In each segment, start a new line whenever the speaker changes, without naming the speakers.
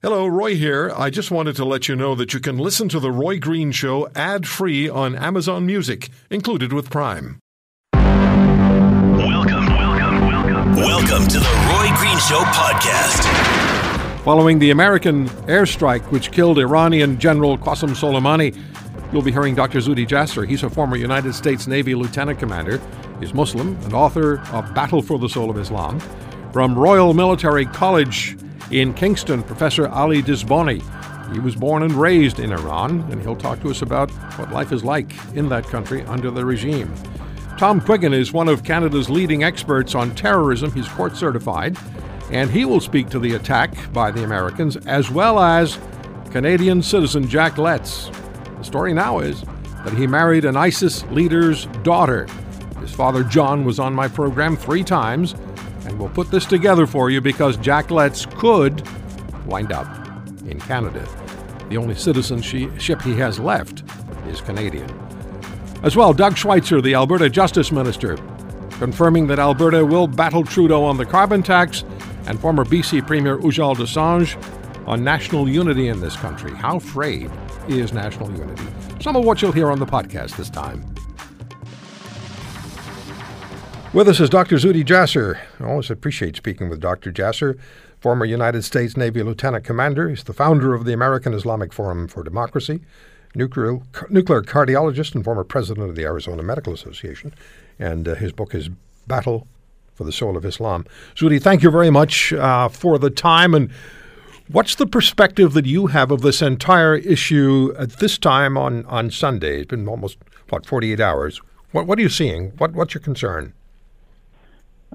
Hello, Roy here. I just wanted to let you know that you can listen to The Roy Green Show ad free on Amazon Music, included with Prime.
Welcome, welcome, welcome. Welcome to The Roy Green Show podcast.
Following the American airstrike which killed Iranian General Qasem Soleimani, you'll be hearing Dr. Zuhdi Jasser. He's a former United States Navy lieutenant commander. He's Muslim and author of Battle for the Soul of Islam. From Royal Military College, in Kingston, Professor Ali Dizboni. He was born and raised in Iran, and he'll talk to us about what life is like in that country under the regime. Tom Quiggin is one of Canada's leading experts on terrorism. He's court certified, and he will speak to the attack by the Americans as well as Canadian citizen Jack Letts. The story now is that he married an ISIS leader's daughter. His father, John, was on my program three times and we'll put this together for you because Jack Letts could wind up in Canada. The only citizenship he has left is Canadian. As well, Doug Schweitzer, the Alberta Justice Minister, confirming that Alberta will battle Trudeau on the carbon tax and former BC Premier Ujjal Dosanjh on national unity in this country. How frayed is national unity? Some of what you'll hear on the podcast this time. With us is Dr. Zuhdi Jasser. I always appreciate speaking with Dr. Jasser, former United States Navy Lieutenant Commander. He's the founder of the American Islamic Forum for Democracy, nuclear, nuclear cardiologist, and former president of the Arizona Medical Association. And uh, his book is Battle for the Soul of Islam. Zuhdi, thank you very much uh, for the time. And what's the perspective that you have of this entire issue at this time on, on Sunday? It's been almost, what, 48 hours. What, what are you seeing? What, what's your concern?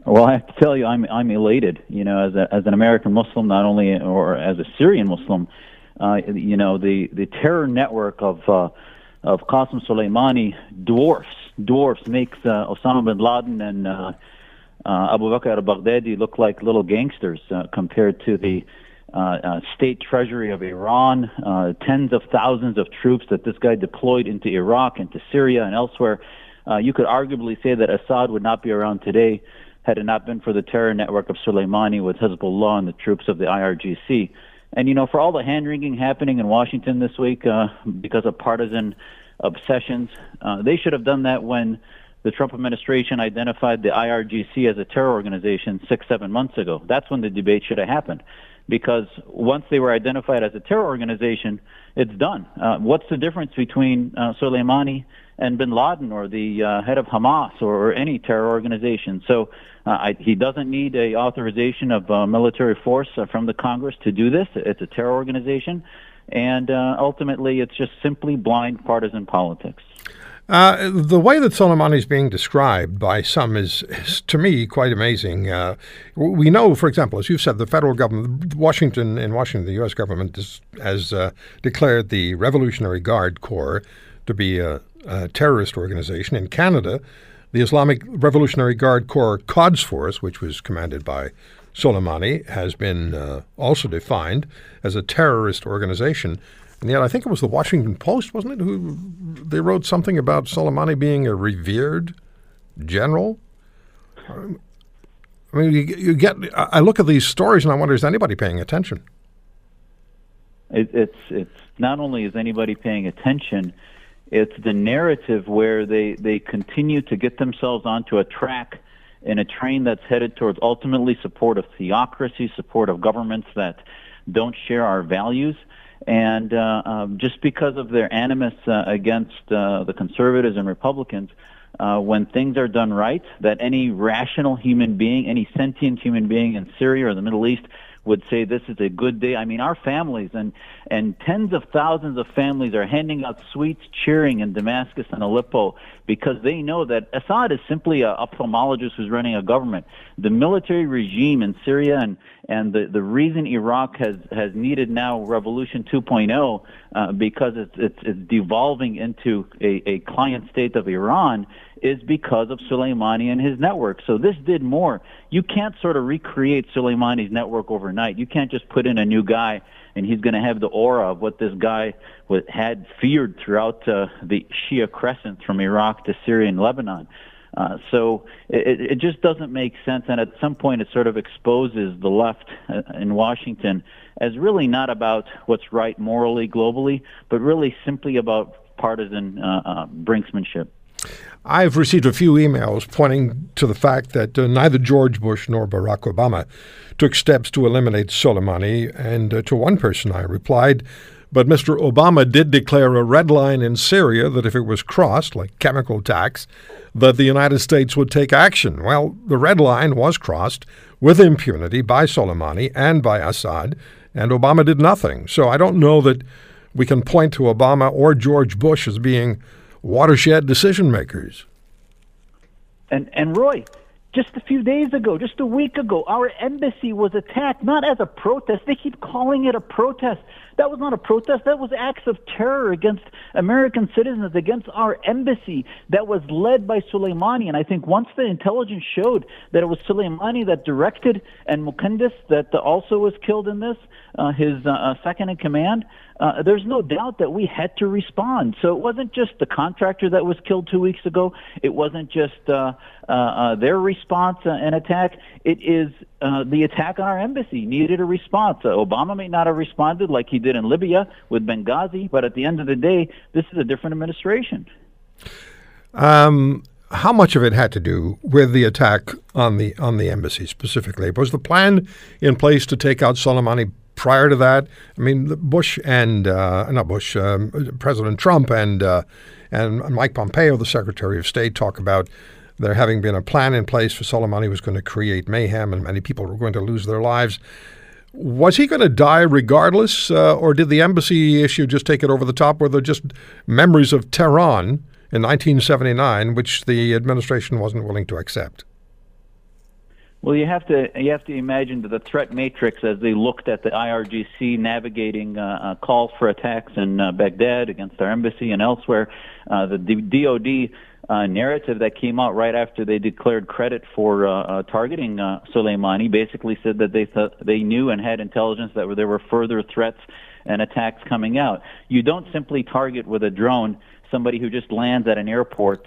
Well, I have to tell you, I'm I'm elated. You know, as a, as an American Muslim, not only or as a Syrian Muslim, uh, you know, the the terror network of uh, of Qasem Soleimani dwarfs dwarfs makes uh, Osama bin Laden and uh, uh, Abu Bakr al-Baghdadi look like little gangsters uh, compared to the uh, uh, state treasury of Iran, uh, tens of thousands of troops that this guy deployed into Iraq, into Syria, and elsewhere. Uh, you could arguably say that Assad would not be around today had it not been for the terror network of Soleimani with Hezbollah and the troops of the IRGC. And, you know, for all the hand wringing happening in Washington this week uh, because of partisan obsessions, uh, they should have done that when the Trump administration identified the IRGC as a terror organization six, seven months ago. That's when the debate should have happened. Because once they were identified as a terror organization, it's done. Uh, what's the difference between uh, Soleimani and bin Laden or the uh, head of Hamas or, or any terror organization? So uh, I, he doesn't need a authorization of uh, military force uh, from the Congress to do this. It's a terror organization, and uh, ultimately, it's just simply blind partisan politics.
Uh, the way that Soleimani is being described by some is, is to me, quite amazing. Uh, we know, for example, as you've said, the federal government, Washington, in Washington, the U.S. government has, has declared the Revolutionary Guard Corps to be a, a terrorist organization. In Canada, the Islamic Revolutionary Guard Corps Quds Force, which was commanded by Soleimani, has been uh, also defined as a terrorist organization. And yet, I think it was the Washington Post, wasn't it, who they wrote something about Soleimani being a revered general. I mean, you, you get. I look at these stories and I wonder: is anybody paying attention?
It, it's it's not only is anybody paying attention, it's the narrative where they, they continue to get themselves onto a track in a train that's headed towards ultimately support of theocracy, support of governments that don't share our values. And uh, um, just because of their animus uh, against uh, the conservatives and Republicans, uh, when things are done right, that any rational human being, any sentient human being in Syria or the Middle East would say this is a good day. I mean, our families and and tens of thousands of families are handing out sweets, cheering in Damascus and Aleppo because they know that Assad is simply a ophthalmologist who's running a government. The military regime in Syria and and the the reason Iraq has has needed now Revolution 2.0 uh, because it's, it's it's devolving into a, a client state of Iran is because of Soleimani and his network. So this did more. You can't sort of recreate Soleimani's network overnight. You can't just put in a new guy and he's going to have the aura of what this guy had feared throughout uh, the Shia crescent from Iraq to Syria and Lebanon. Uh, so it, it just doesn't make sense, and at some point it sort of exposes the left uh, in Washington as really not about what's right morally globally, but really simply about partisan uh, uh, brinksmanship.
I've received a few emails pointing to the fact that uh, neither George Bush nor Barack Obama took steps to eliminate Soleimani, and uh, to one person I replied, but Mr. Obama did declare a red line in Syria that if it was crossed, like chemical attacks, that the United States would take action. Well, the red line was crossed with impunity by Soleimani and by Assad, and Obama did nothing. So I don't know that we can point to Obama or George Bush as being watershed decision makers.
And and Roy, just a few days ago, just a week ago, our embassy was attacked not as a protest. They keep calling it a protest. That was not a protest. That was acts of terror against American citizens, against our embassy that was led by Soleimani. And I think once the intelligence showed that it was Soleimani that directed and Mohandes that also was killed in this, uh, his uh, uh second in command, uh, there's no doubt that we had to respond. So it wasn't just the contractor that was killed two weeks ago. It wasn't just uh, uh, uh their response uh, and attack. It is uh, the attack on our embassy needed a response. Obama may not have responded like he did in Libya with Benghazi, but at the end of the day, this is a different administration.
Um, how much of it had to do with the attack on the on the embassy specifically? Was the plan in place to take out Soleimani prior to that, I mean, Bush and uh, not Bush, um, President Trump and uh, and Mike Pompeo, the Secretary of State, talk about there having been a plan in place for Soleimani was going to create mayhem and many people were going to lose their lives. Was he going to die regardless, uh, or did the embassy issue just take it over the top? Were there just memories of Tehran in 1979, which the administration wasn't willing to accept?
Well, you have to you have to imagine that the threat matrix as they looked at the IRGC navigating uh, uh, calls for attacks in uh, Baghdad against our embassy and elsewhere. Uh, the D- DoD uh, narrative that came out right after they declared credit for uh, targeting Soleimani basically said that they th- they knew and had intelligence that there were further threats and attacks coming out. You don't simply target with a drone somebody who just lands at an airport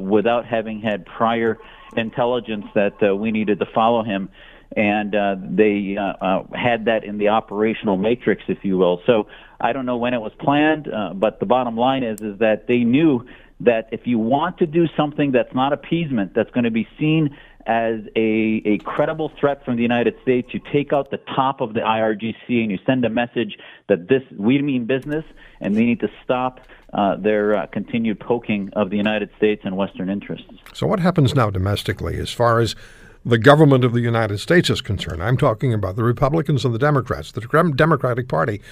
without having had prior intelligence that uh, we needed to follow him. And uh, they uh, uh, had that in the operational matrix, if you will. So I don't know when it was planned, uh, but the bottom line is is that they knew that if you want to do something that's not appeasement, that's going to be seen as a, a credible threat from the United States, you take out the top of the IRGC and you send a message that this we mean business and they need to stop uh, their uh, continued poking of the United States and Western interests.
So, what happens now domestically as far as the government of the United States is concerned? I'm talking about the Republicans and the Democrats. The Democratic Party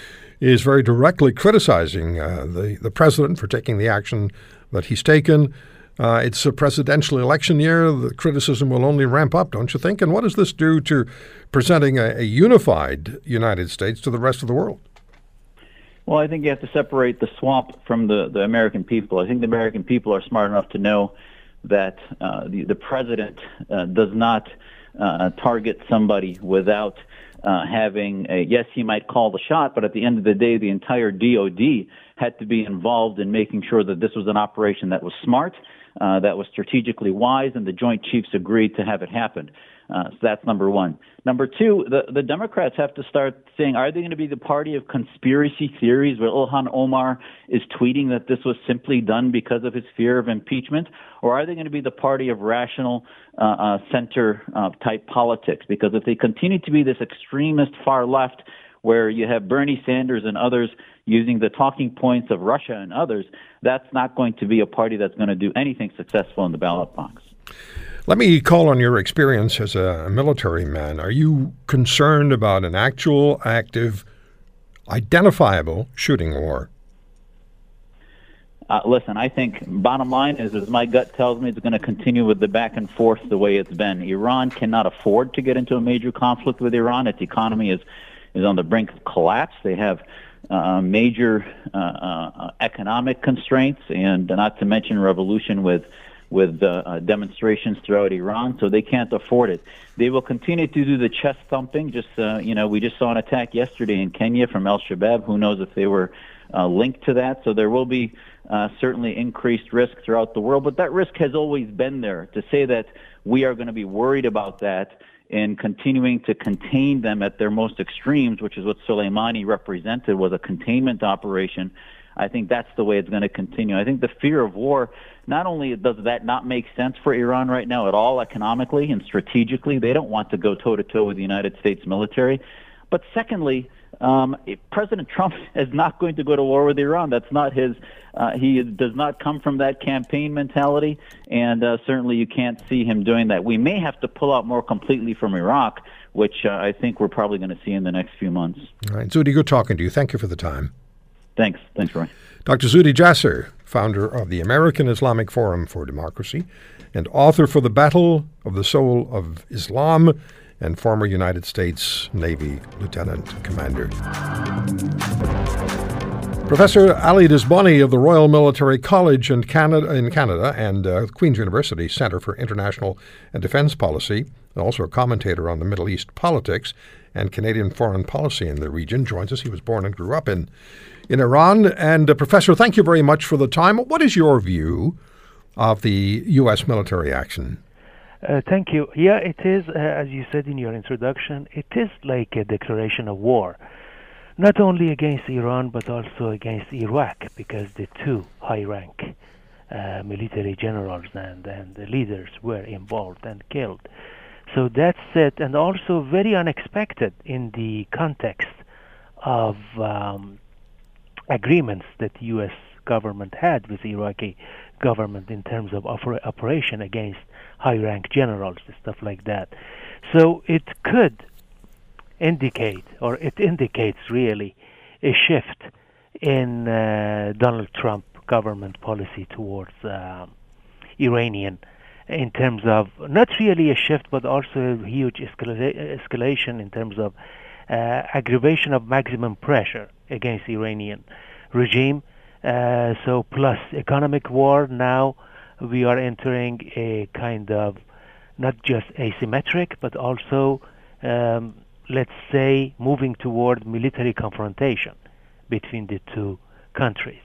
is very directly criticizing uh, the, the president for taking the action that he's taken. Uh, it's a presidential election year. The criticism will only ramp up, don't you think? And what does this do to presenting a, a unified United States to the rest of the world?
Well, I think you have to separate the swamp from the, the American people. I think the American people are smart enough to know that uh, the, the president uh, does not uh, target somebody without uh, having a, yes, he might call the shot, but at the end of the day, the entire DOD had to be involved in making sure that this was an operation that was smart, uh, that was strategically wise, and the Joint Chiefs agreed to have it happen. Uh, so that's number one. Number two, the, the Democrats have to start saying, are they going to be the party of conspiracy theories where Ilhan Omar is tweeting that this was simply done because of his fear of impeachment? Or are they going to be the party of rational uh, uh, center uh, type politics? Because if they continue to be this extremist far left, where you have Bernie Sanders and others using the talking points of Russia and others, that's not going to be a party that's going to do anything successful in the ballot box.
Let me call on your experience as a military man. Are you concerned about an actual, active, identifiable shooting war?
Uh, listen, I think bottom line is, as my gut tells me, it's going to continue with the back and forth the way it's been. Iran cannot afford to get into a major conflict with Iran. Its economy is is on the brink of collapse. They have uh, major uh, uh, economic constraints, and not to mention revolution with with uh, uh, demonstrations throughout Iran, so they can't afford it. They will continue to do the chest thumping. Just you know, we just saw an attack yesterday in Kenya from Al Shabaab. Who knows if they were linked to that? So there will be certainly increased risk throughout the world, but that risk has always been there. To say that we are going to be worried about that in continuing to contain them at their most extremes, which is what Soleimani represented was a containment operation. I think that's the way it's going to continue. I think the fear of war, not only does that not make sense for Iran right now at all economically and strategically, they don't want to go toe to toe with the United States military. But secondly, um, President Trump is not going to go to war with Iran. That's not his. Uh, he does not come from that campaign mentality, and uh, certainly you can't see him doing that. We may have to pull out more completely from Iraq, which uh, I think we're probably going to see in the next few months.
All right, Zuhdi, good talking to you. Thank you for the time.
Thanks. Thanks, Roy.
Dr. Zuhdi Jasser, founder of the American Islamic Forum for Democracy and author for The Battle of the Soul of Islam and former United States Navy Lieutenant Commander. Professor Ali Dizboni of the Royal Military College in Canada, in Canada and uh, Queen's University Center for International and Defense Policy, and also a commentator on the Middle East politics and Canadian foreign policy in the region, joins us. He was born and grew up in, in Iran. And, uh, Professor, thank you very much for the time. What is your view of the U.S. military action?
Uh, thank you. Yeah, it is, uh, as you said in your introduction, it is like a declaration of war, not only against Iran but also against Iraq, because the two high-rank uh, military generals and, and leaders were involved and killed. So that's it, and also very unexpected in the context of um, agreements that U.S. government had with the Iraqi government in terms of oper- operation against high rank generals and stuff like that. So it could indicate, or it indicates really, a shift in uh, Donald Trump government policy towards uh, Iranian in terms of not really a shift, but also a huge escala- escalation in terms of uh, aggravation of maximum pressure against Iranian regime. Uh, so plus economic war now we are entering a kind of not just asymmetric, but also, um, let's say, moving toward military confrontation between the two countries.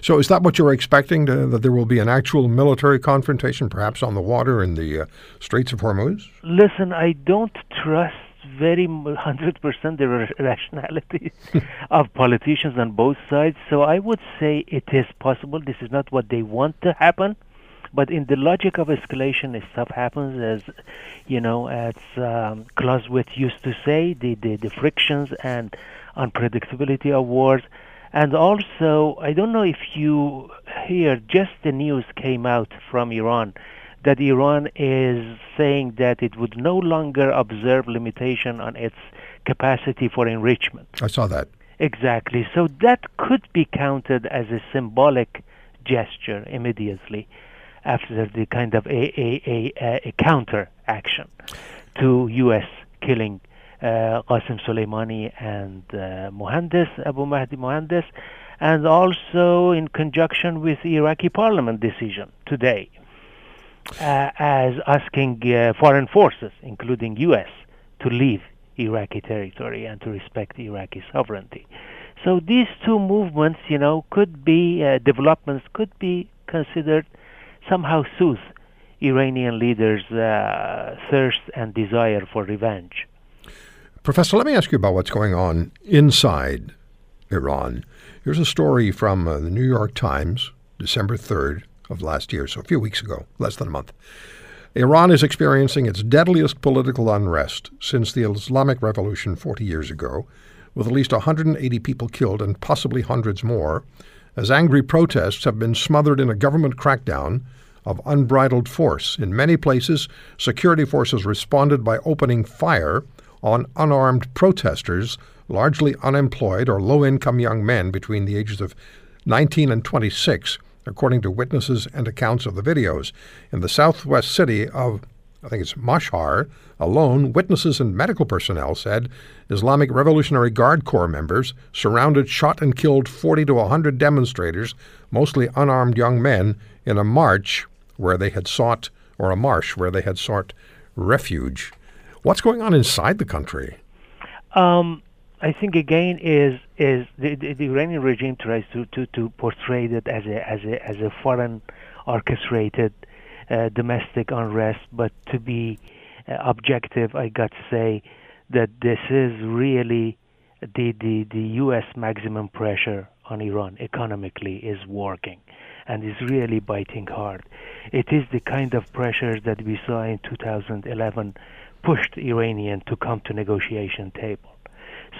So, is that what you're expecting? To, that there will be an actual military confrontation, perhaps on the water in the uh, Straits of Hormuz?
Listen, I don't trust very 100% the rationality of politicians on both sides. So I would say it is possible. This is not what they want to happen. But in the logic of escalation, if stuff happens, as you know, as um, Clausewitz used to say, the, the, the frictions and unpredictability of wars. And also, I don't know if you hear, just the news came out from Iran that Iran is saying that it would no longer observe limitation on its capacity for enrichment.
I saw that.
Exactly. So that could be counted as a symbolic gesture immediately after the kind of a, a, a, a counter action to U.S. killing uh, Qasem Soleimani and uh, Mohandes, Abu Mahdi Mohandes, and also in conjunction with the Iraqi parliament decision today as asking uh, foreign forces, including U.S., to leave Iraqi territory and to respect Iraqi sovereignty. So these two movements, you know, could be uh, developments could be considered somehow soothe Iranian leaders' uh, thirst and desire for revenge.
Professor, let me ask you about what's going on inside Iran. Here's a story from uh, the New York Times, December 3rd of last year, so a few weeks ago, less than a month. Iran is experiencing its deadliest political unrest since the Islamic Revolution 40 years ago, with at least 180 people killed and possibly hundreds more, as angry protests have been smothered in a government crackdown of unbridled force. In many places, security forces responded by opening fire on unarmed protesters, largely unemployed or low income young men between the ages of 19 and 26, according to witnesses and accounts of the videos. In the southwest city of, I think it's Mashhad, alone, witnesses and medical personnel said Islamic Revolutionary Guard Corps members surrounded, shot, and killed 40 to 100 demonstrators, mostly unarmed young men, in a march where they had sought, or a marsh where they had sought refuge. What's going on inside the country?
Um, I think again is is the, the, the, Iranian regime tries to, to, to portray it as a as a as a foreign orchestrated uh, domestic unrest, but to be uh, objective, I got to say that this is really the, the, the U.S. maximum pressure on Iran economically is working and is really biting hard. It is the kind of pressure that we saw in 2011 pushed Iranian to come to negotiation table.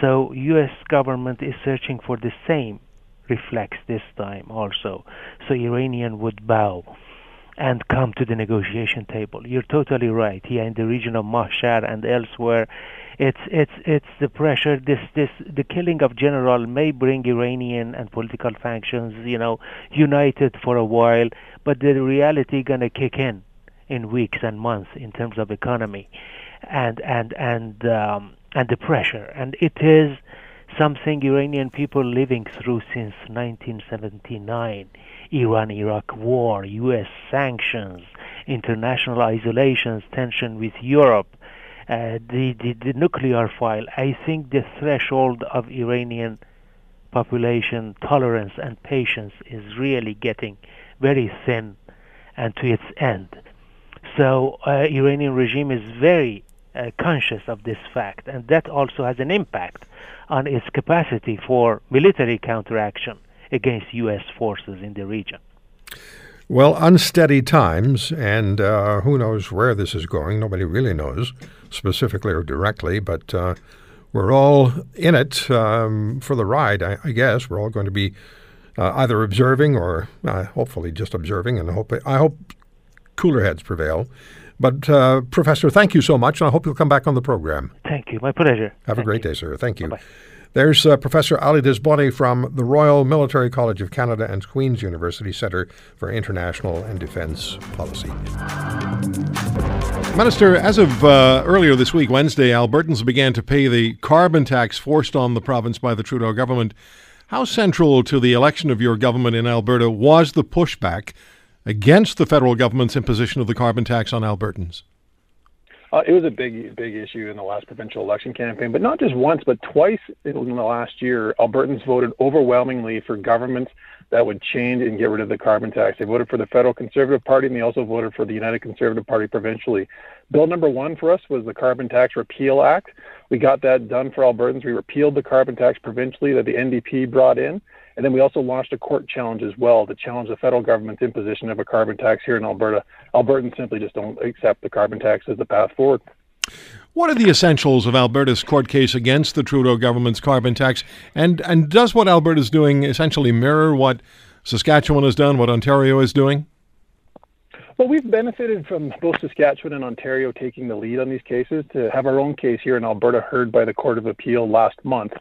So U.S. government is searching for the same reflex this time also. So Iranian would bow and come to the negotiation table. You're totally right. Here in the region of Mashhad and elsewhere, it's it's it's the pressure. This this the killing of general may bring Iranian and political factions, you know, united for a while, but the reality gonna kick in in weeks and months in terms of economy, and and and um, and the pressure. And it is something Iranian people living through since 1979. Iran-Iraq war, U.S. sanctions, international isolations, tension with Europe, uh, the, the, the nuclear file. I think the threshold of Iranian population tolerance and patience is really getting very thin and to its end. So uh, Iranian regime is very uh, conscious of this fact, and that also has an impact on its capacity for military counteraction against U.S. forces in the region.
Well, unsteady times, and uh, who knows where this is going? Nobody really knows, specifically or directly, but uh, we're all in it um, for the ride, I, I, guess. We're all going to be uh, either observing or uh, hopefully just observing, and hope, I hope cooler heads prevail. But, uh, Professor, thank you so much, and I hope you'll come back on the program.
Thank you. My pleasure.
Have
thank
a great
you.
day, sir. Thank you.
Bye-bye.
There's uh, Professor Ali Dizboni from the Royal Military College of Canada and Queen's University Centre for International and Defence Policy. Minister, as of uh, earlier this week, Wednesday, Albertans began to pay the carbon tax forced on the province by the Trudeau government. How central to the election of your government in Alberta was the pushback against the federal government's imposition of the carbon tax on Albertans?
Uh, it was a big, big issue in the last provincial election campaign, but not just once, but twice in the last year. Albertans voted overwhelmingly for governments that would change and get rid of the carbon tax. They voted for the federal Conservative Party, and they also voted for the United Conservative Party provincially. Bill number one for us was the Carbon Tax Repeal Act. We got that done for Albertans. We repealed the carbon tax provincially that the NDP brought in. And then we also launched a court challenge as well to challenge the federal government's imposition of a carbon tax here in Alberta. Albertans simply just don't accept the carbon tax as the path forward.
What are the essentials of Alberta's court case against the Trudeau government's carbon tax? And and does what Alberta is doing essentially mirror what Saskatchewan has done, what Ontario is doing?
Well, we've benefited from both Saskatchewan and Ontario taking the lead on these cases to have our own case here in Alberta heard by the Court of Appeal last month.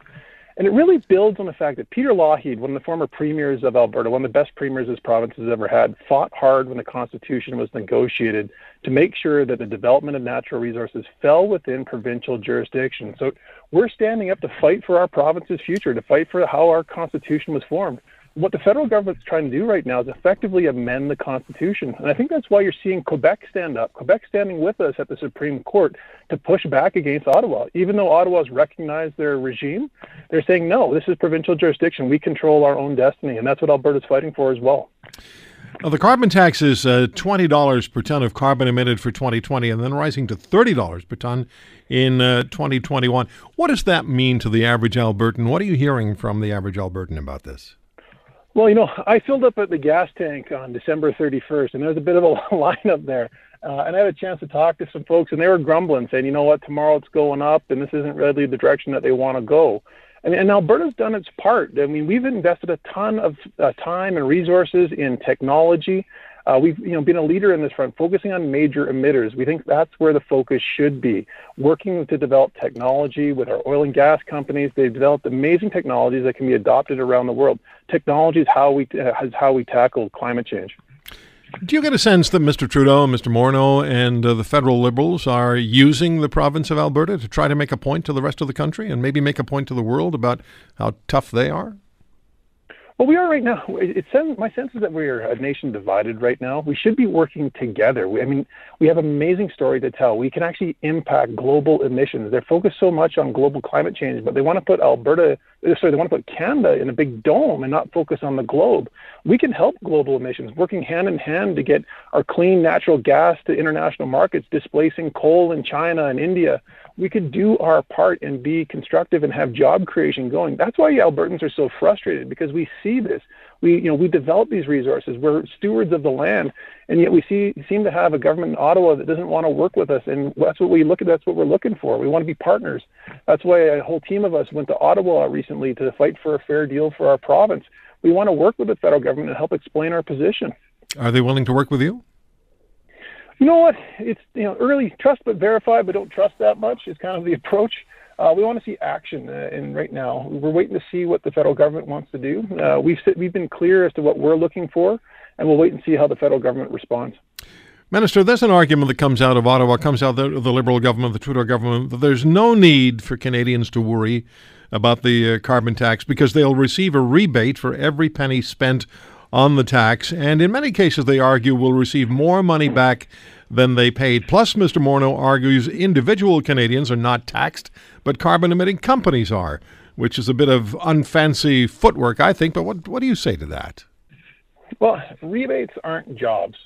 And it really builds on the fact that Peter Lougheed, one of the former premiers of Alberta, one of the best premiers this province has ever had, fought hard when the Constitution was negotiated to make sure that the development of natural resources fell within provincial jurisdiction. So we're standing up to fight for our province's future, to fight for how our Constitution was formed what the federal government's trying to do right now is effectively amend the Constitution. And I think that's why you're seeing Quebec stand up, Quebec standing with us at the Supreme Court to push back against Ottawa. Even though Ottawa's recognized their regime, they're saying, no, this is provincial jurisdiction. We control our own destiny. And that's what Alberta's fighting for as well.
Now, the carbon tax is uh, $20 per ton of carbon emitted for 2020 and then rising to $30 per ton in uh, 2021. What does that mean to the average Albertan? What are you hearing from the average Albertan about this?
Well, you know, I filled up at the gas tank on December 31st, and there was a bit of a line up there. Uh, and I had a chance to talk to some folks, and they were grumbling, saying, you know what, tomorrow it's going up, and this isn't really the direction that they want to go. And, and Alberta's done its part. I mean, we've invested a ton of uh, time and resources in technology. Uh, we've you know been a leader in this front, focusing on major emitters. We think that's where the focus should be. Working to develop technology with our oil and gas companies, they've developed amazing technologies that can be adopted around the world. Technology is how we uh, is how we tackle climate change.
Do you get a sense that Mr. Trudeau, and Mr. Morneau, and uh, the federal Liberals are using the province of Alberta to try to make a point to the rest of the country and maybe make a point to the world about how tough they are?
Well, we are right now. It, it my sense is that we are a nation divided right now. We should be working together. We, I mean, we have an amazing story to tell. We can actually impact global emissions. They're focused so much on global climate change, but they want to put Alberta Uh, sorry, they want to put Canada in a big dome and not focus on the globe. We can help global emissions, working hand in hand to get our clean natural gas to international markets, displacing coal in China and India. We could do our part and be constructive and have job creation going. That's why Albertans are so frustrated because we see this. We, you know, we develop these resources. We're stewards of the land, and yet we see seem to have a government in Ottawa that doesn't want to work with us. And that's what we look at. That's what we're looking for. We want to be partners. That's why a whole team of us went to Ottawa recently to fight for a fair deal for our province. We want to work with the federal government and help explain our position.
Are they willing to work with you?
You know what? It's you know early trust but verify, but don't trust that much is kind of the approach. Uh, we want to see action, uh, and right now we're waiting to see what the federal government wants to do. Uh, we've we've been clear as to what we're looking for, and we'll wait and see how the federal government responds.
Minister, there's an argument that comes out of Ottawa, comes out of the Liberal government, the Trudeau government, that there's no need for Canadians to worry about the uh, carbon tax because they'll receive a rebate for every penny spent on the tax, and in many cases, they argue will receive more money back than they paid. Plus, Mr. Morneau argues individual Canadians are not taxed, but carbon emitting companies are, which is a bit of unfancy footwork, I think. But what, what do you say to that?
Well, rebates aren't jobs.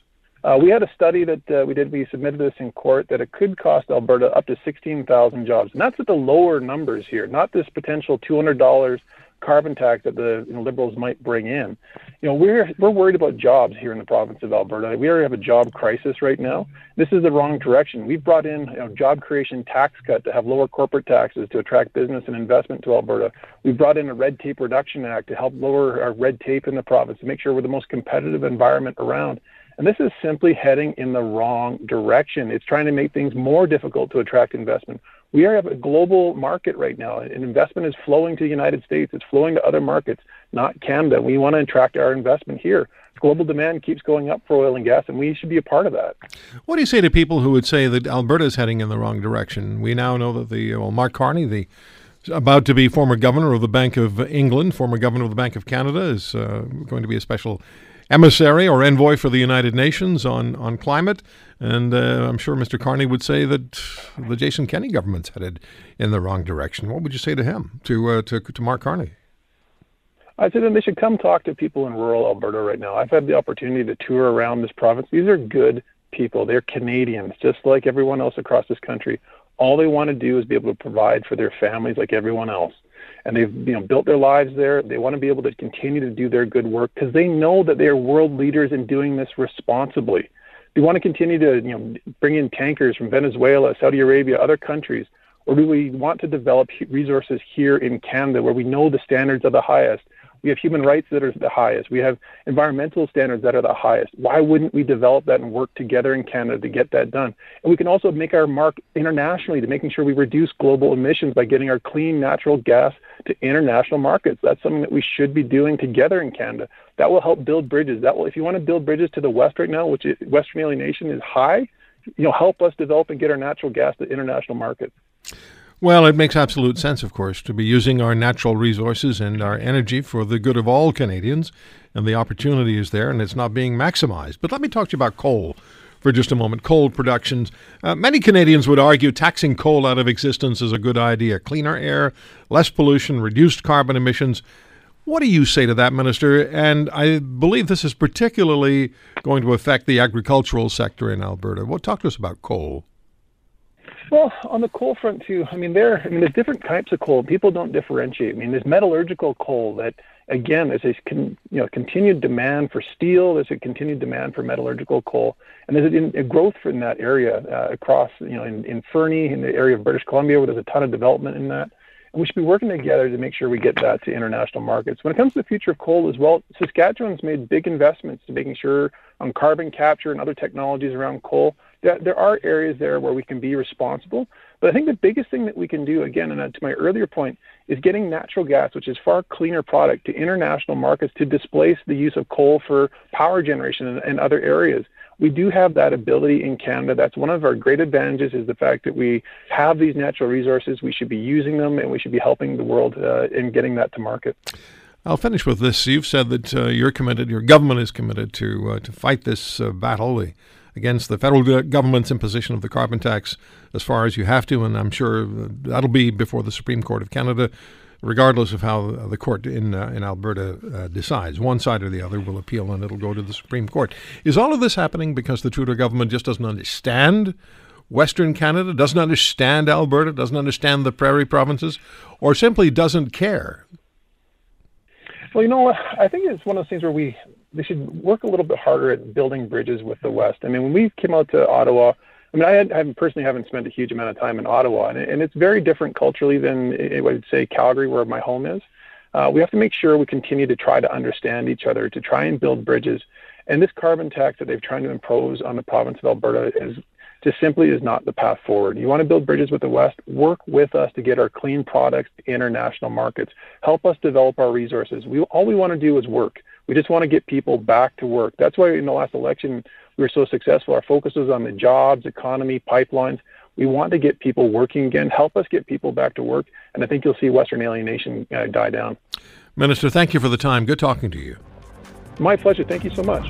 Uh, we had a study that uh, we did. We submitted this in court that it could cost Alberta up to 16,000 jobs, and that's at the lower numbers here, not this potential $200 carbon tax that the you know, liberals might bring in. You know, we're we're worried about jobs here in the province of Alberta. We already have a job crisis right now. This is the wrong direction. We've brought in you know, job creation tax cut to have lower corporate taxes to attract business and investment to Alberta. We've brought in a red tape reduction act to help lower our red tape in the province to make sure we're the most competitive environment around. And this is simply heading in the wrong direction. It's trying to make things more difficult to attract investment we have a global market right now, and investment is flowing to the United States. It's flowing to other markets, not Canada. We want to attract our investment here. Global demand keeps going up for oil and gas, and we should be a part of that.
What do you say to people who would say that Alberta is heading in the wrong direction? We now know that the well, Mark Carney, the about to be former governor of the Bank of England, former governor of the Bank of Canada, is uh, going to be a special emissary or envoy for the United Nations on, on climate. And uh, I'm sure Mr. Carney would say that the Jason Kenney government's headed in the wrong direction. What would you say to him, to, uh, to, to Mark Carney?
I'd say that they should come talk to people in rural Alberta right now. I've had the opportunity to tour around this province. These are good people. They're Canadians, just like everyone else across this country. All they want to do is be able to provide for their families like everyone else and they've you know built their lives there. They want to be able to continue to do their good work because they know that they are world leaders in doing this responsibly. They want to continue to you know bring in tankers from Venezuela, Saudi Arabia, other countries, or do we want to develop resources here in Canada where we know the standards are the highest? We have human rights that are the highest. We have environmental standards that are the highest. Why wouldn't we develop that and work together in Canada to get that done? And we can also make our mark internationally to making sure we reduce global emissions by getting our clean natural gas to international markets. That's something that we should be doing together in Canada. That will help build bridges. That will, if you want to build bridges to the west right now, which is, Western alienation is high, you know, help us develop and get our natural gas to international markets.
Well, it makes absolute sense, of course, to be using our natural resources and our energy for the good of all Canadians, and the opportunity is there, and it's not being maximized. But let me talk to you about coal for just a moment. Coal productions. Uh, many Canadians would argue taxing coal out of existence is a good idea. Cleaner air, less pollution, reduced carbon emissions. What do you say to that, Minister? And I believe this is particularly going to affect the agricultural sector in Alberta. Well, talk to us about coal.
Well, on the coal front too, I mean, there, I mean, there's different types of coal. People don't differentiate. I mean, there's metallurgical coal that, again, there's a con, you know continued demand for steel. There's a continued demand for metallurgical coal, and there's a, a growth in that area uh, across, you know, in, in Fernie, in the area of British Columbia, where there's a ton of development in that. And we should be working together to make sure we get that to international markets. When it comes to the future of coal as well, Saskatchewan's made big investments to making sure on carbon capture and other technologies around coal that there are areas there where we can be responsible. But I think the biggest thing that we can do, again, and to my earlier point, is getting natural gas, which is far cleaner product, to international markets to displace the use of coal for power generation and, and other areas. We do have that ability in Canada. That's one of our great advantages is the fact that we have these natural resources. We should be using them, and we should be helping the world uh, in getting that to market.
I'll finish with this. You've said that uh, you're committed, your government is committed to uh, to fight this uh, battle, the against the federal government's imposition of the carbon tax as far as you have to, and I'm sure that'll be before the Supreme Court of Canada regardless of how the court in uh, in Alberta uh, decides. One side or the other will appeal, and it'll go to the Supreme Court. Is all of this happening because the Trudeau government just doesn't understand Western Canada, doesn't understand Alberta, doesn't understand the prairie provinces, or simply doesn't care?
Well, you know, I think it's one of those things where we they should work a little bit harder at building bridges with the West. I mean, when we came out to Ottawa, I mean, I, had, I personally haven't spent a huge amount of time in Ottawa, and, and it's very different culturally than I would say Calgary, where my home is. Uh, we have to make sure we continue to try to understand each other, to try and build bridges. And this carbon tax that they've tried to impose on the province of Alberta is just simply is not the path forward. You want to build bridges with the West, work with us to get our clean products to international markets. Help us develop our resources. We all we want to do is work. We just want to get people back to work. That's why in the last election we were so successful. Our focus was on the jobs, economy, pipelines. We want to get people working again. Help us get people back to work, and I think you'll see Western alienation uh, die down.
Minister, thank you for the time. Good talking to you.
My pleasure. Thank you so much.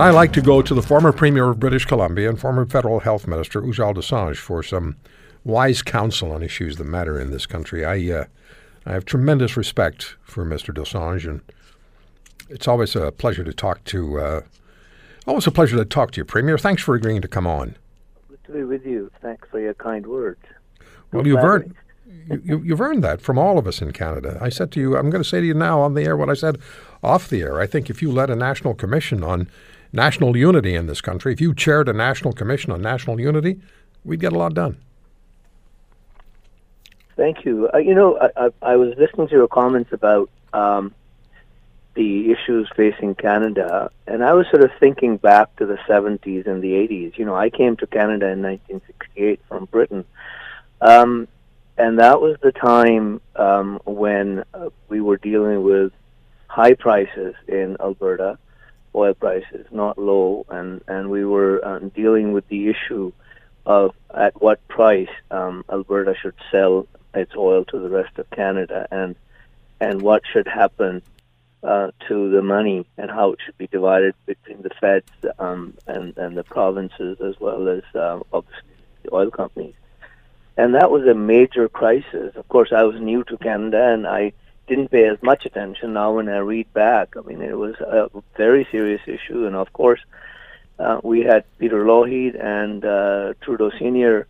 I like to go to the former Premier of British Columbia and former Federal Health Minister Ujjal Dosanjh for some wise counsel on issues that matter in this country. I uh, I have tremendous respect for Mr. Dosanjh, and it's always a pleasure to talk to. Uh, always a pleasure to talk to you, Premier. Thanks for agreeing to come on.
Good to be with you. Thanks for your kind words.
Well, you've earned you, you've earned that from all of us in Canada. I said to you, I'm going to say to you now on the air what I said off the air. I think if you led a national commission on national unity in this country, if you chaired a national commission on national unity, we'd get a lot done.
Thank you. Uh, you know, I, I, I, was listening to your comments about um, the issues facing Canada, and I was sort of thinking back to the 70s and the 80s. You know, I came to Canada in 1968 from Britain, um, and that was the time um, when uh, we were dealing with high prices in Alberta, oil prices, not low, and, and we were uh, dealing with the issue of at what price um, Alberta should sell its oil to the rest of Canada, and and what should happen uh, to the money and how it should be divided between the feds um, and and the provinces as well as uh, obviously the oil companies. And that was a major crisis. Of course, I was new to Canada and I didn't pay as much attention. Now, when I read back, I mean, it was a very serious issue. And of course, uh, we had Peter Lougheed and uh, Trudeau Senior.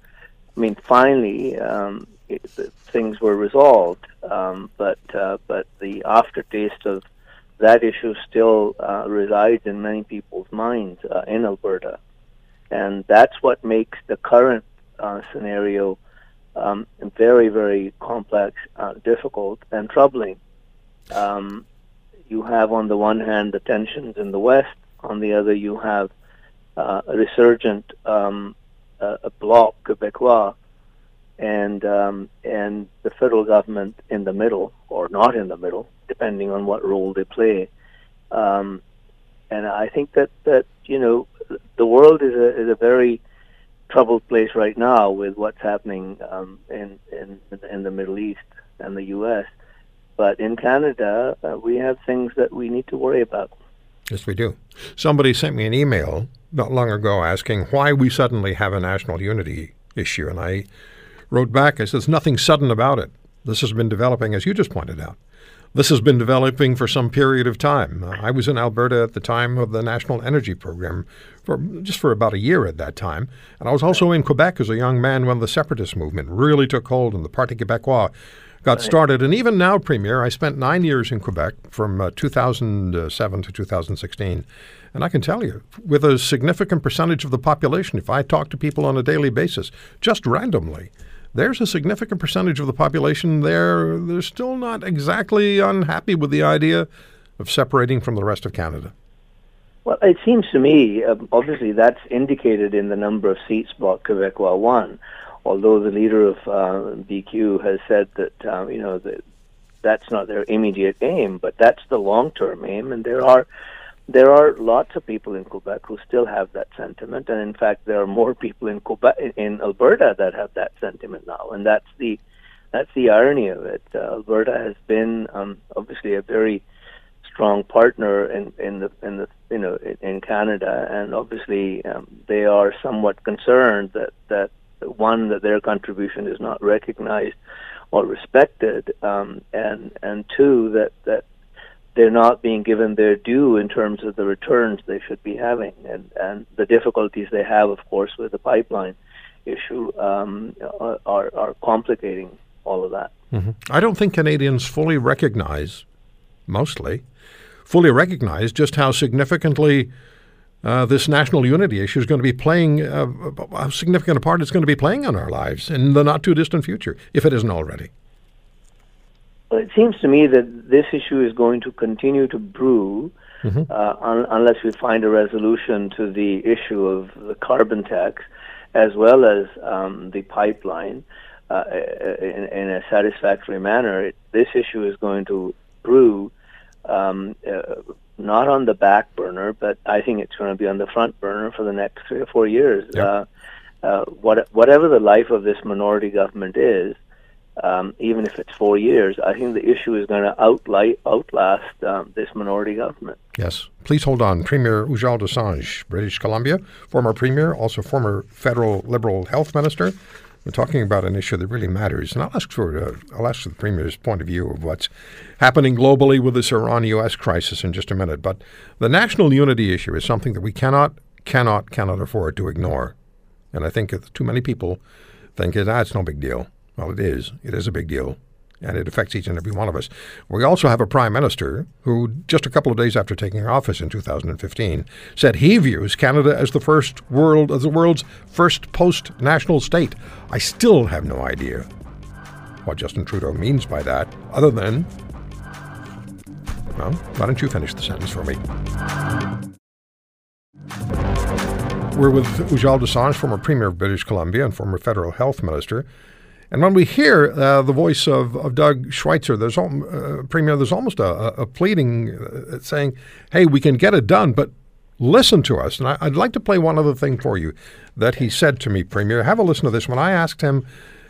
I mean, finally, um, things were resolved, um, but uh, but the aftertaste of that issue still uh, resides in many people's minds uh, in Alberta, and that's what makes the current uh, scenario um, very very complex, uh, difficult, and troubling. Um, you have on the one hand the tensions in the West, on the other you have uh, a resurgent um, a bloc Quebecois and um, and the federal government in the middle or not in the middle, depending on what role they play. Um, and I think that that you know the world is a is a very troubled place right now with what's happening um, in in in the Middle East and the U.S. But in Canada, uh, we have things that we need to worry about.
Yes, we do. Somebody sent me an email not long ago asking why we suddenly have a national unity issue, and I wrote back, I said, there's nothing sudden about it. This has been developing, as you just pointed out. This has been developing for some period of time. Uh, I was in Alberta at the time of the National Energy Program, for just for about a year at that time, and I was also in Quebec as a young man when the separatist movement really took hold and the Parti Québécois got started. And even now, Premier, I spent nine years in Quebec from uh, 2007 to 2016. And I can tell you, with a significant percentage of the population, if I talk to people on a daily basis, just randomly, there's a significant percentage of the population there. They're still not exactly unhappy with the idea of separating from the rest of Canada.
Well, it seems to me, um, obviously, that's indicated in the number of seats Bloc Québécois won. Although the leader of uh, BQ has said that um, you know that that's not their immediate aim, but that's the long-term aim, and there are there are lots of people in Quebec who still have that sentiment, and in fact, there are more people in Quebec, in Alberta, that have that sentiment now, and that's the that's the irony of it. Uh, Alberta has been um, obviously a very strong partner in, in the in the you know in, Canada, and obviously um, they are somewhat concerned that that one that their contribution is not recognized or respected, um, and and two that that they're not being given their due in terms of the returns they should be having, and and the difficulties they have, of course, with the pipeline issue um, are are complicating all of that.
Mm-hmm. I don't think Canadians fully recognize, mostly, fully recognize just how significantly uh, this national unity issue is going to be playing, uh, how significant a part it's going to be playing on our lives in the not too distant future, if it isn't already.
It seems to me that this issue is going to continue to brew mm-hmm. uh, un- unless we find a resolution to the issue of the carbon tax as well as um, the pipeline uh, in, in, a satisfactory manner. It, this issue is going to brew um, uh, not on the back burner, but I think it's going to be on the front burner for the next three or four years. Yep. Uh, uh, what, whatever the life of this minority government is, um, even if it's four years, I think the issue is going to outlight, outlast um, this minority government.
Yes. Please hold on. Premier Ujjal Dosanjh, British Columbia, former premier, also former federal Liberal health minister. We're talking about an issue that really matters, and I'll ask for uh, I'll ask for the premier's point of view of what's happening globally with this Iran-U.S. crisis in just a minute. But the national unity issue is something that we cannot, cannot, cannot afford to ignore, and I think too many people think that ah, it's no big deal. Well, it is. It is a big deal and it affects each and every one of us. We also have a prime minister who, just a couple of days after taking office in 2015, said he views Canada as the first world, as the world's first post-national state. I still have no idea what Justin Trudeau means by that, other than, well, why don't you finish the sentence for me? We're with Ujjal Dosanjh, former Premier of British Columbia and former federal health minister. And when we hear uh, the voice of, of Doug Schweitzer, there's uh, Premier, there's almost a, a pleading uh, saying, "Hey, we can get it done, but listen to us." And I, would like to play one other thing for you that he said to me, Premier. Have a listen to this. When I asked him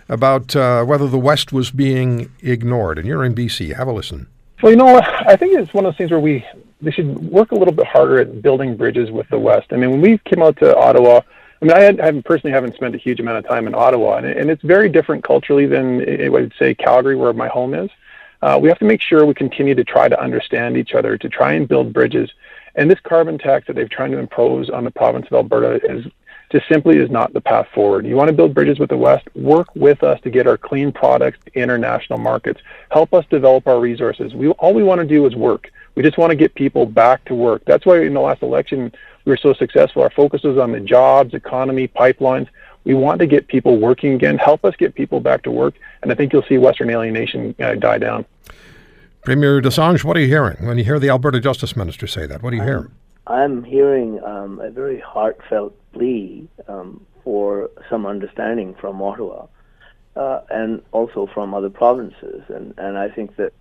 about uh, whether the West was being ignored, and you're in BC, have a listen.
Well, you know, I think it's one of those things where we they should work a little bit harder at building bridges with the West. I mean, when we came out to Ottawa I mean, I, had, I personally haven't spent a huge amount of time in Ottawa, and, and it's very different culturally than I would say Calgary, where my home is. Uh, we have to make sure we continue to try to understand each other, to try and build bridges. And this carbon tax that they've tried to impose on the province of Alberta is just simply is not the path forward. You want to build bridges with the West? Work with us to get our clean products to international markets. Help us develop our resources. We all we want to do is work. We just want to get people back to work. That's why in the last election we were so successful. Our focus was on the jobs, economy, pipelines. We want to get people working again. Help us get people back to work, and I think you'll see Western alienation uh, die down.
Premier Dosanjh, what are you hearing when you hear the Alberta Justice Minister say that? What are you
I'm,
hearing?
I'm hearing um, a very heartfelt plea um, for some understanding from Ottawa uh, and also from other provinces, and and I think that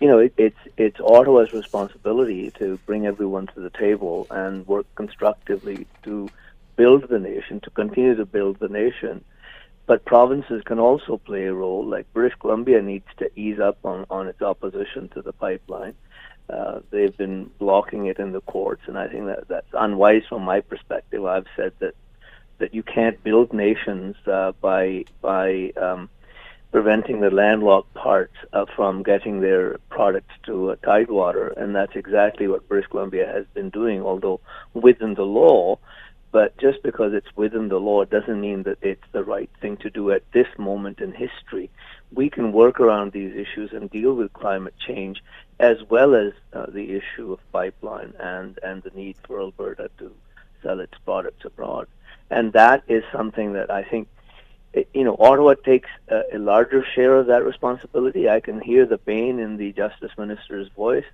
you know, it, it's it's Ottawa's responsibility to bring everyone to the table and work constructively to build the nation, to continue to build the nation. But provinces can also play a role. Like British Columbia needs to ease up on, on its opposition to the pipeline. Uh, they've been blocking it in the courts, and I think that that's unwise from my perspective. I've said that that you can't build nations uh, by by um, preventing the landlocked parts uh, from getting their products to uh, tidewater, and that's exactly what British Columbia has been doing, although within the law. But just because it's within the law doesn't mean that it's the right thing to do at this moment in history. We can work around these issues and deal with climate change as well as uh, the issue of pipeline and, and the need for Alberta to sell its products abroad. And that is something that I think you know, Ottawa takes a, a, larger share of that responsibility. I can hear the pain in the justice minister's voice.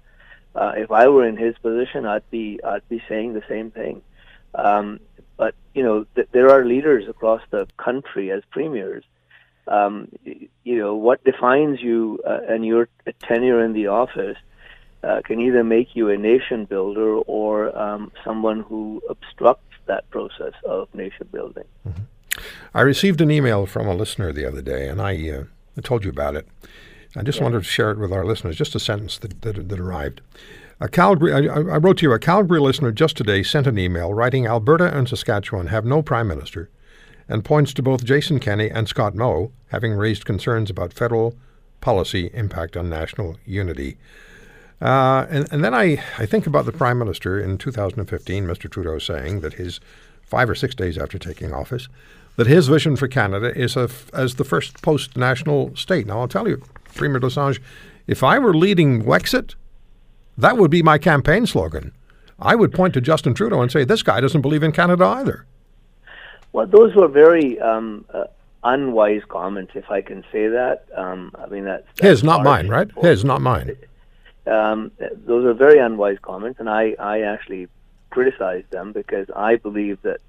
Uh, if I were in his position, I'd be I'd be saying the same thing. Um, but you know, th- there are leaders across the country as premiers. Um, you know, what defines you uh, and your tenure in the office uh, can either make you a nation builder or um, someone who obstructs that process of nation building.
Mm-hmm. I received an email from a listener the other day, and I, uh, I told you about it. I just yeah. wanted to share it with our listeners, just a sentence that, that, that arrived. A Calgary, I, I, wrote to you, a Calgary listener just today sent an email writing Alberta and Saskatchewan have no prime minister, and points to both Jason Kenney and Scott Moe having raised concerns about federal policy impact on national unity. Uh, and, and then I, I think about the Prime Minister in 2015, Mr. Trudeau saying that his five or six days after taking office, that his vision for Canada is a, as the first post national state. Now, I'll tell you, Premier Lesage, if I were leading Wexit, that would be my campaign slogan. I would point to Justin Trudeau and say, this guy doesn't believe in Canada either.
Well, those were very um, uh, unwise comments, if I can say that. Um, I mean, that's, that's
his, not mine, right? His, not mine.
Um, those are very unwise comments, and I, I actually criticize them because I believe that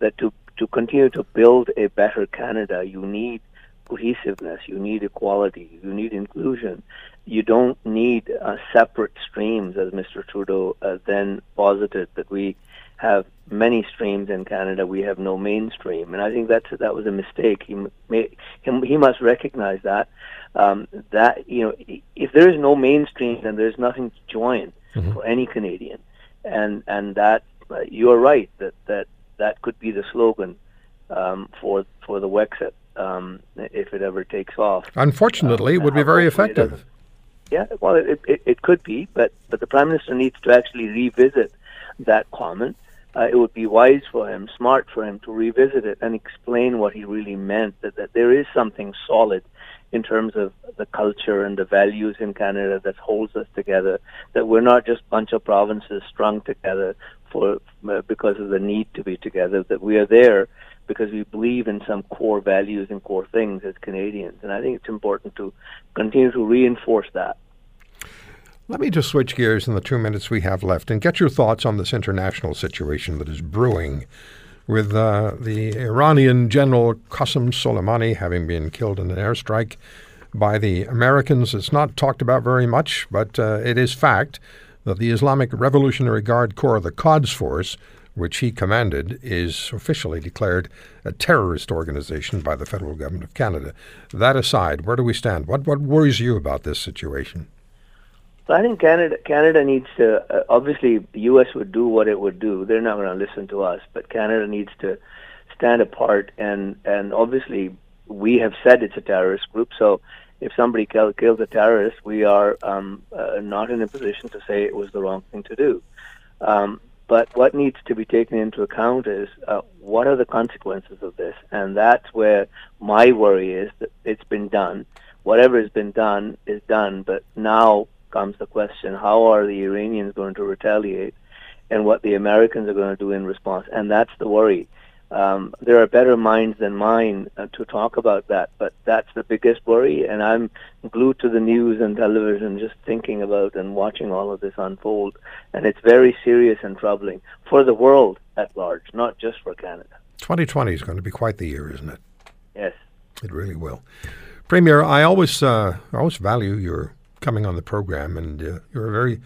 that to to continue to build a better Canada, you need cohesiveness, you need equality, you need inclusion. You don't need uh, separate streams, as Mr. Trudeau uh, then posited that we have many streams in Canada. We have no mainstream, and I think that's that was a mistake. He may, he, he must recognize that. Um, that you know, if there is no mainstream, then there's nothing to join mm-hmm. for any Canadian, and and that uh, you are right that that that could be the slogan um, for for the Wexit um, if it ever takes off.
Unfortunately, um, it would be very effective.
Yeah, well, it, it, it could be, but but the prime minister needs to actually revisit that comment. Uh, it would be wise for him, smart for him to revisit it and explain what he really meant. That that there is something solid in terms of the culture and the values in Canada that holds us together. That we're not just a bunch of provinces strung together for uh, because of the need to be together. That we are there because we believe in some core values and core things as Canadians. And I think it's important to continue to reinforce that.
Let me just switch gears in the two minutes we have left and get your thoughts on this international situation that is brewing with uh, the Iranian General Qasem Soleimani having been killed in an airstrike by the Americans. It's not talked about very much, but uh, it is fact that the Islamic Revolutionary Guard Corps, the Quds Force, which he commanded, is officially declared a terrorist organization by the federal government of Canada. That aside, where do we stand? What what worries you about this situation?
I think Canada Canada needs to uh, obviously the U.S. would do what it would do. They're not going to listen to us, but Canada needs to stand apart and and obviously we have said it's a terrorist group. So if somebody kill, kills a terrorist, we are um, uh, not in a position to say it was the wrong thing to do. Um, but what needs to be taken into account is uh, what are the consequences of this? And that's where my worry is that it's been done. Whatever has been done is done, but now comes the question how are the Iranians going to retaliate and what the Americans are going to do in response? And that's the worry. Um, there are better minds than mine uh, to talk about that, but that's the biggest worry. And I'm glued to the news and television, just thinking about and watching all of this unfold. And it's very serious and troubling for the world at large, not just for Canada.
2020 is going to be quite the year, isn't it?
Yes,
it really will. Premier, I always, uh, I always value your coming on the program, and uh, you're a very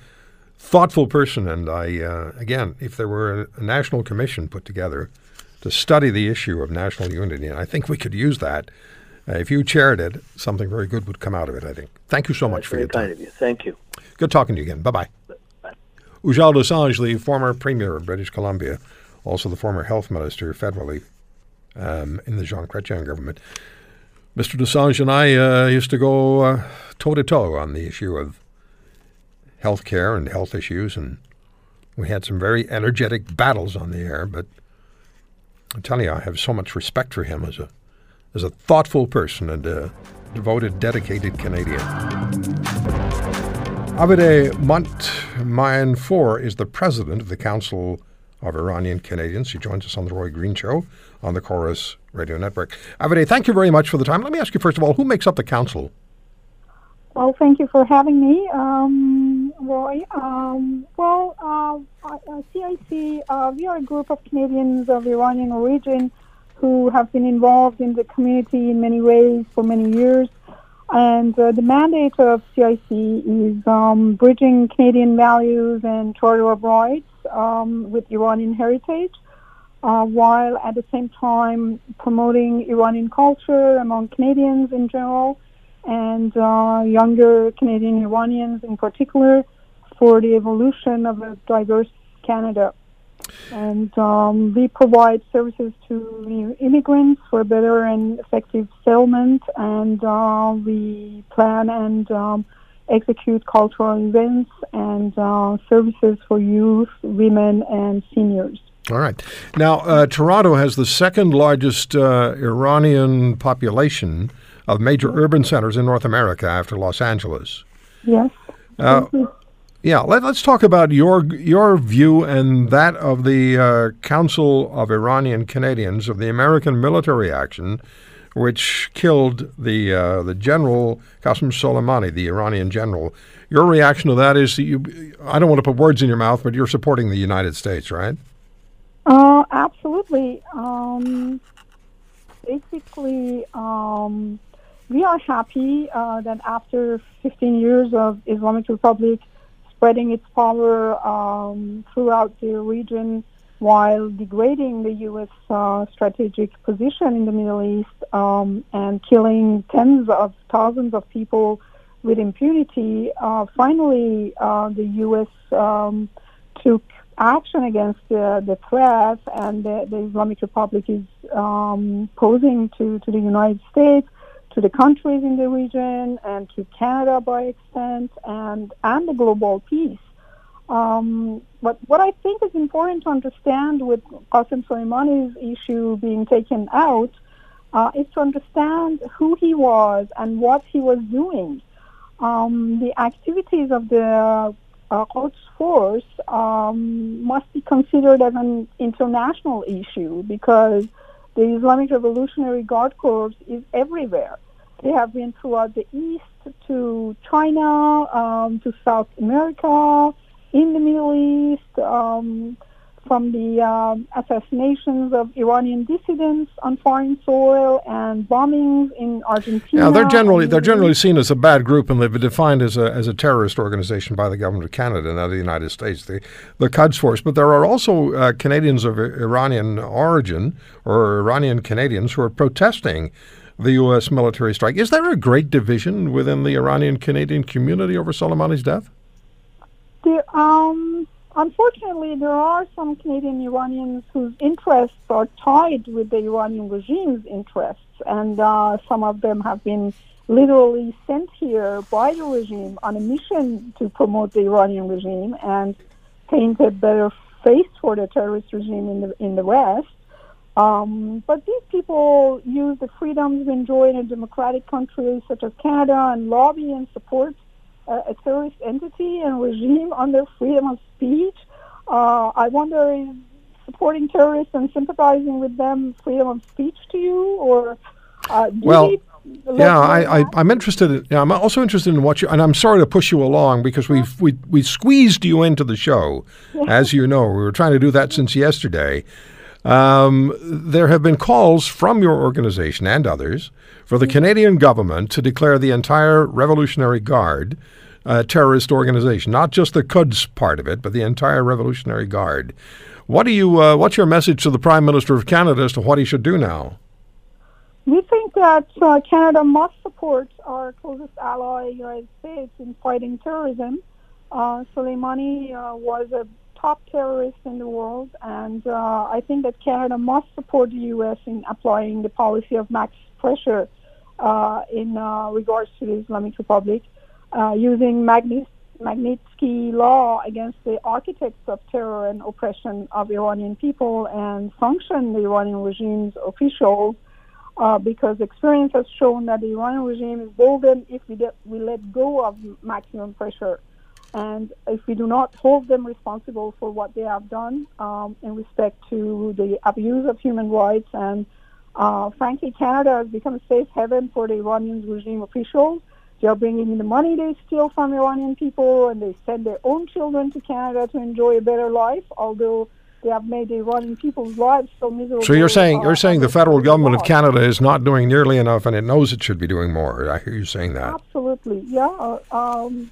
thoughtful person. And I, uh, again, if there were a, a national commission put together to study the issue of national unity. And I think we could use that. Uh, if you chaired it, something very good would come out of it, I think. Thank you so much for your time.
You. Thank you.
Good talking to you again. Bye bye. Ujjal Dosanjh, the former Premier of British Columbia, also the former Health Minister federally um, in the Jean Chrétien government. Mr. Dosanjh and I uh, used to go toe to toe on the issue of health care and health issues, and we had some very energetic battles on the air, but I'm telling you, I have so much respect for him as a as a thoughtful person and a devoted, dedicated Canadian. Avideh Montmayor is the president of the Council of Iranian Canadians. He joins us on the Roy Green Show on the Corus Radio Network. Avideh, thank you very much for the time. Let me ask you first of all, who makes up the council?
Well, thank you for having me, um, Roy. Um, well, uh, CIC, uh, we are a group of Canadians of Iranian origin who have been involved in the community in many ways for many years. And uh, the mandate of CIC is um, bridging Canadian values and Charter of Rights um, with Iranian heritage, uh, while at the same time promoting Iranian culture among Canadians in general and uh, younger Canadian Iranians in particular for the evolution of a diverse Canada. And um, we provide services to immigrants for better and effective settlement, and uh, we plan and um, execute cultural events and uh, services for youth, women, and seniors.
All right. Now, uh, Toronto has the second largest uh, Iranian population of major urban centers in North America after Los Angeles.
Yes.
Uh, yeah, let, us talk about your your view and that of the uh, Council of Iranian Canadians of the American military action, which killed the uh, the general Qasem Soleimani, the Iranian general. Your reaction to that is that you. I don't want to put words in your mouth, but you're supporting the United States, right?
Uh, absolutely. Um, basically, um, we are happy uh, that after 15 years of Islamic Republic spreading its power um, throughout the region while degrading the U.S. Uh, strategic position in the Middle East um, and killing tens of thousands of people with impunity, uh, finally uh, the U.S. Um, took action against the, the threat and the, the Islamic Republic is um, posing to, to the United States, to the countries in the region, and to Canada by extent, and, and the global peace. Um, but what I think is important to understand with Qasem Soleimani's issue being taken out uh, is to understand who he was and what he was doing. Um, the activities of the uh, Force um, must be considered as an international issue because the Islamic Revolutionary Guard Corps is everywhere. They have been throughout the East to China, um, to South America, in the Middle East, um, from the um, assassinations of Iranian dissidents on foreign soil and bombings in Argentina.
Yeah, they're generally they're generally seen as a bad group and they've been defined as a as a terrorist organization by the government of Canada, not the United States, the the Quds Force. But there are also uh, Canadians of Iranian origin or Iranian Canadians who are protesting the U.S. military strike. Is there a great division within the Iranian Canadian community over Soleimani's death?
Um, Unfortunately, there are some Canadian Iranians whose interests are tied with the Iranian regime's interests, and uh, some of them have been literally sent here by the regime on a mission to promote the Iranian regime and paint a better face for the terrorist regime in the in the West. Um, but these people use the freedoms we enjoy in a democratic country such as Canada and lobby and support a terrorist entity and regime under freedom of speech. Uh, I wonder is supporting terrorists and sympathizing with them freedom of speech to you, or uh,
well. Yeah, I, I, am interested. In, yeah, I'm also interested in what you. And I'm sorry to push you along because we we we squeezed you into the show, as you know. We were trying to do that since yesterday. Um, there have been calls from your organization and others for the Canadian government to declare the entire Revolutionary Guard a terrorist organization, not just the Quds part of it, but the entire Revolutionary Guard. What do you? Uh, what's your message to the Prime Minister of Canada as to what he should do now?
We think that uh, Canada must support our closest ally, the United States, in fighting terrorism. Uh, Soleimani uh, was a top terrorist in the world, and uh, I think that Canada must support the U.S. in applying the policy of max pressure uh, in uh, regards to the Islamic Republic uh, using Magnitsky law against the architects of terror and oppression of Iranian people and function the Iranian regime's officials uh, because experience has shown that the Iranian regime is bolden if we, we let go of maximum pressure. And if we do not hold them responsible for what they have done um, in respect to the abuse of human rights and uh, frankly, Canada has become a safe haven for the Iranian regime officials they're bringing in the money they steal from Iranian people, and they send their own children to Canada to enjoy a better life. Although they have made the Iranian people's lives so miserable.
So you're saying you're saying the federal government of Canada is not doing nearly enough, and it knows it should be doing more. I hear you saying that.
Absolutely, yeah. Uh, um,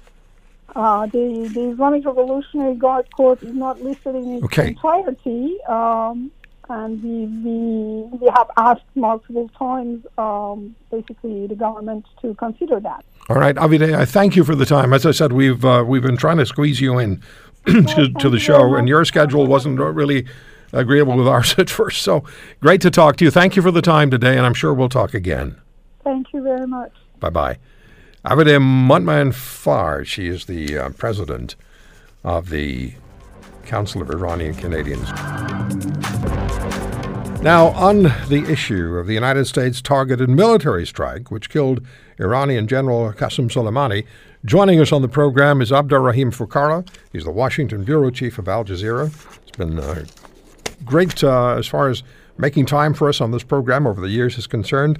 uh, the the Islamic Revolutionary Guard Corps is not listed in its okay. entirety. Um, and we, we, we have asked multiple times, um, basically, the government to consider that.
All right, Avide, I thank you for the time. As I said, we've uh, we've been trying to squeeze you in to, to the show, and your schedule wasn't really agreeable with ours at first. So great to talk to you. Thank you for the time today, and I'm sure we'll talk again.
Thank you very much.
Bye bye. Avideh Motmaen-Far, she is the uh, president of the Council of Iranian Canadians. Now, on the issue of the United States targeted military strike, which killed Iranian General Qasem Soleimani, joining us on the program is Abderrahim Foukara. He's the Washington bureau chief of Al Jazeera. It's been uh, great uh, as far as making time for us on this program over the years is concerned.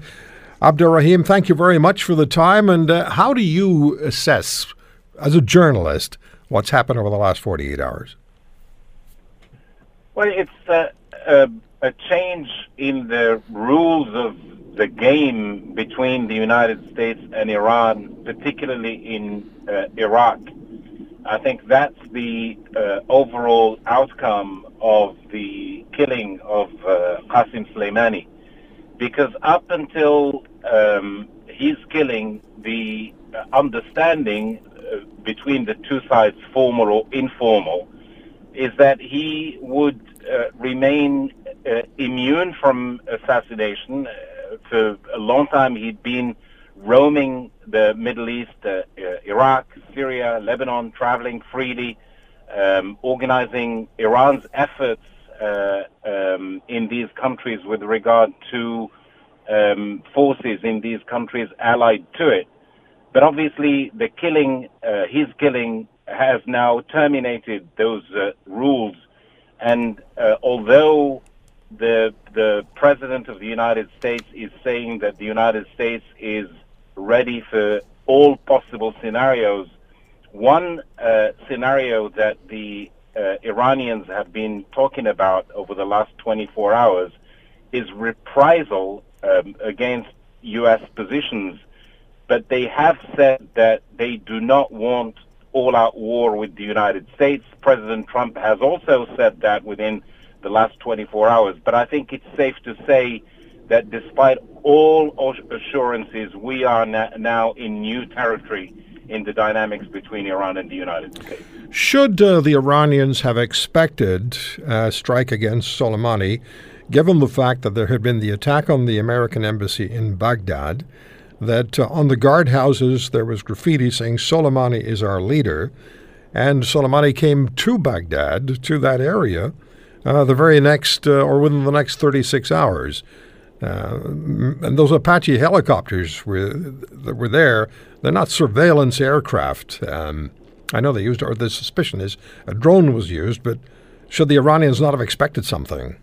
Abderrahim, thank you very much for the time. And uh, how do you assess, as a journalist, what's happened over the last 48 hours?
Well, it's uh, a, a change in the rules of the game between the United States and Iran, particularly in uh, Iraq. I think that's the uh, overall outcome of the killing of uh, Qasem Soleimani. Because up until um, his killing, the understanding uh, between the two sides, formal or informal, is that he would uh, remain uh, immune from assassination. Uh, for a long time, he'd been roaming the Middle East, uh, Iraq, Syria, Lebanon, traveling freely, um, organizing Iran's efforts um, in these countries with regard to um, forces in these countries allied to it. But obviously, the killing, uh, his killing, has now terminated those uh, rules. And uh, although the the president of the United States is saying that the United States is ready for all possible scenarios. One uh, scenario that the uh, Iranians have been talking about over the last 24 hours is reprisal um, against U.S. positions, but they have said that they do not want all-out war with the United States. President Trump has also said that within the last 24 hours, but I think it's safe to say that despite all assurances, we are now in new territory in the dynamics between Iran and the United States.
Should uh, the Iranians have expected a strike against Soleimani, given the fact that there had been the attack on the American embassy in Baghdad, that uh, on the guardhouses there was graffiti saying Soleimani is our leader, and Soleimani came to Baghdad, to that area, uh, the very next, uh, or within the next 36 hours. Uh, and those Apache helicopters were, that were there, they're not surveillance aircraft. Um, I know they used, or the suspicion is a drone was used, but should the Iranians not have expected something?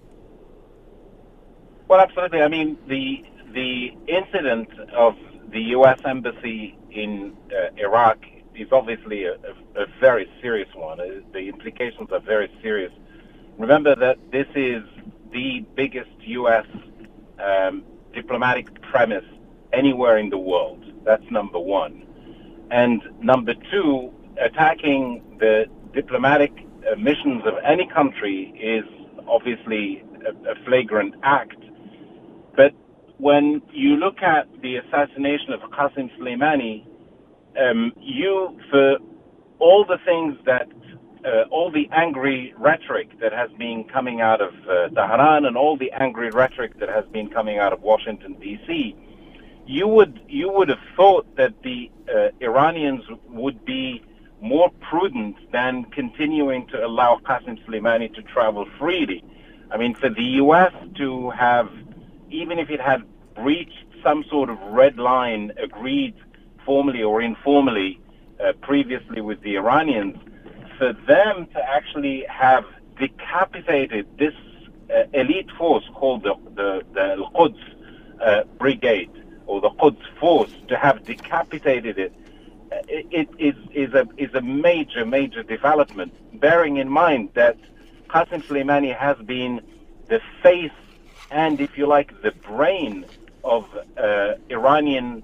Well, absolutely. I mean, the the incident of the U.S. embassy in uh, Iraq is obviously a, a, a very serious one. Uh, the implications are very serious. Remember that this is the biggest U.S um, diplomatic premise anywhere in the world. That's number one. And number two, attacking the diplomatic uh, missions of any country is obviously a, a flagrant act. But when you look at the assassination of Qasem Soleimani, um, you, for all the things that uh, all the angry rhetoric that has been coming out of uh, Tehran and all the angry rhetoric that has been coming out of Washington D.C., you would you would have thought that the uh, Iranians would be more prudent than continuing to allow Qasem Soleimani to travel freely. I mean, for the U.S. to have, even if it had breached some sort of red line agreed formally or informally uh, previously with the Iranians, for them to actually have decapitated this uh, elite force called the the, the Quds uh, Brigade or the Quds Force to have decapitated it, it, is is a is a major major development. Bearing in mind that Qasem Soleimani has been the face and, if you like, the brain of uh, Iranian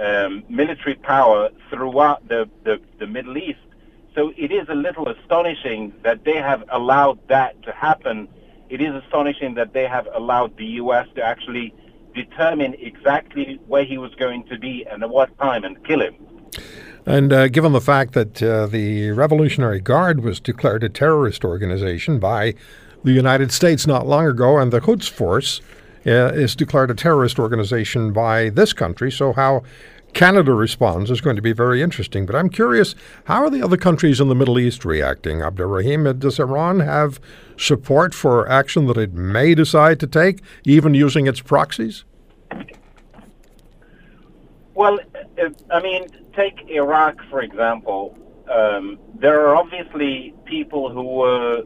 um, military power throughout the, the, the Middle East so it is a little astonishing that they have allowed that to happen. It is astonishing that they have allowed the U.S. to actually determine exactly where he was going to be and at what time and kill him.
And uh, given the fact that uh, the Revolutionary Guard was declared a terrorist organization by the United States not long ago, and the Quds Force uh, is declared a terrorist organization by this country, so how Canada responds is going to be very interesting. But I'm curious, how are the other countries in the Middle East reacting? Abderrahim, does Iran have support for action that it may decide to take, even using its proxies?
Well, uh, I mean, take Iraq, for example. Um, there are obviously people who were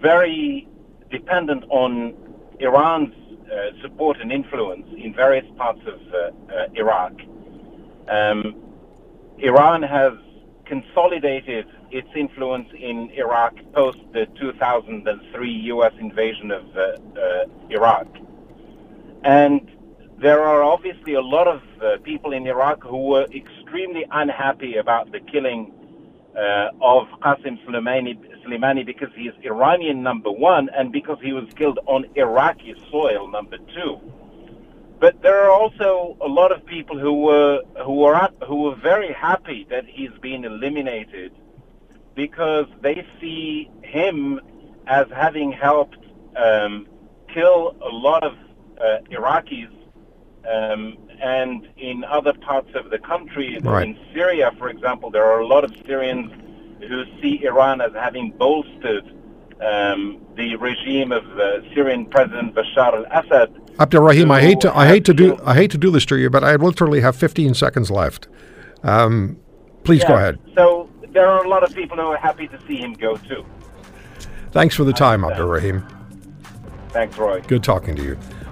very dependent on Iran's uh, support and influence in various parts of uh, uh, Iraq. Um, Iran has consolidated its influence in Iraq post the 2003 U.S. invasion of uh, uh, Iraq. And there are obviously a lot of uh, people in Iraq who were extremely unhappy about the killing uh, of Qasem Soleimani, Soleimani because he is Iranian number one and because he was killed on Iraqi soil number two. But there are also a lot of people who were who were who were very happy that he's been eliminated because they see him as having helped um, kill a lot of uh, Iraqis um, and in other parts of the country,
right.
in Syria, for example, there are a lot of Syrians who see Iran as having bolstered um, the regime of uh, Syrian President Bashar al-Assad.
Abderrahim, I hate to I hate to do I hate to do this to you, but I literally have 15 seconds left. Um, please
yeah,
go ahead.
So there are a lot of people who are happy to see him go too.
Thanks for the time, Abderrahim.
Thanks, Roy.
Good talking to you